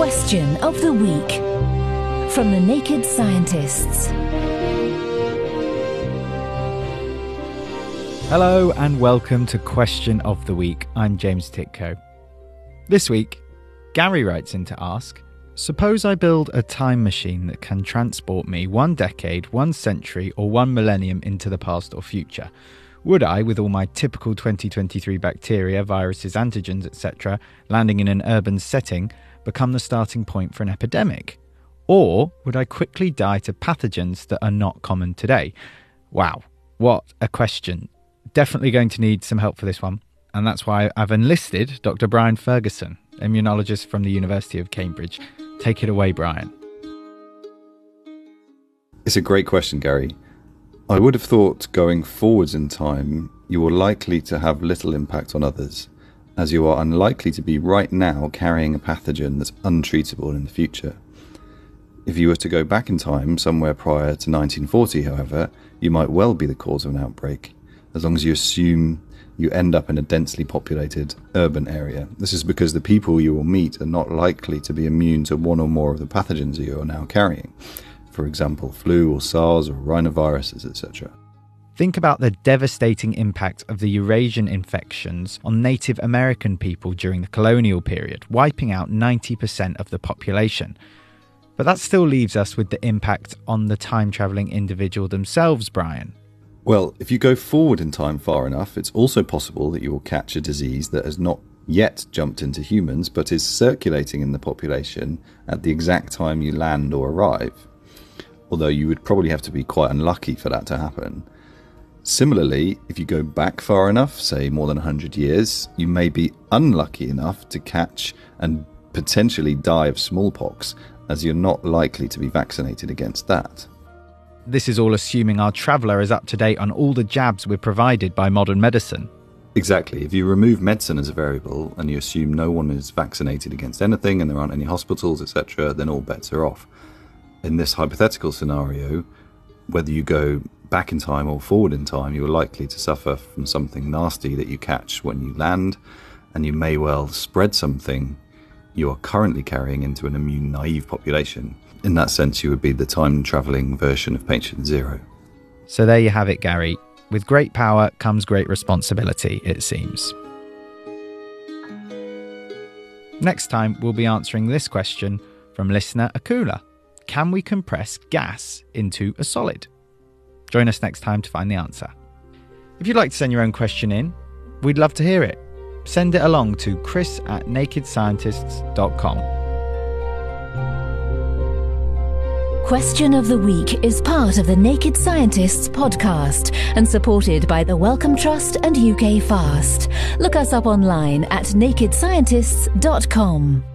Question of the Week from the Naked Scientists. Hello and welcome to Question of the Week. I'm James Tytko. This week, Gary writes in to ask Suppose I build a time machine that can transport me one decade, one century, or one millennium into the past or future. Would I, with all my typical 2023 bacteria, viruses, antigens, etc., landing in an urban setting, become the starting point for an epidemic? Or would I quickly die to pathogens that are not common today? Wow, what a question. Definitely going to need some help for this one. And that's why I've enlisted Dr. Brian Ferguson, immunologist from the University of Cambridge. Take it away, Brian. It's a great question, Gary. I would have thought going forwards in time, you were likely to have little impact on others, as you are unlikely to be right now carrying a pathogen that's untreatable in the future. If you were to go back in time somewhere prior to 1940, however, you might well be the cause of an outbreak, as long as you assume you end up in a densely populated urban area. This is because the people you will meet are not likely to be immune to one or more of the pathogens you are now carrying for example, flu or SARS or rhinoviruses, etc. Think about the devastating impact of the Eurasian infections on Native American people during the colonial period, wiping out 90% of the population. But that still leaves us with the impact on the time travelling individual themselves, Brian. Well, if you go forward in time far enough, it's also possible that you will catch a disease that has not yet jumped into humans but is circulating in the population at the exact time you land or arrive although you would probably have to be quite unlucky for that to happen. Similarly, if you go back far enough, say more than 100 years, you may be unlucky enough to catch and potentially die of smallpox, as you're not likely to be vaccinated against that. This is all assuming our traveller is up to date on all the jabs we're provided by modern medicine. Exactly. If you remove medicine as a variable and you assume no one is vaccinated against anything and there aren't any hospitals, etc., then all bets are off in this hypothetical scenario, whether you go back in time or forward in time, you are likely to suffer from something nasty that you catch when you land, and you may well spread something you are currently carrying into an immune naive population. In that sense, you would be the time traveling version of patient zero. So there you have it, Gary. With great power comes great responsibility, it seems. Next time, we'll be answering this question from listener Akula. Can we compress gas into a solid? Join us next time to find the answer. If you'd like to send your own question in, we'd love to hear it. Send it along to chris at nakedscientists.com. Question of the Week is part of the Naked Scientists podcast and supported by the Wellcome Trust and UK Fast. Look us up online at nakedscientists.com.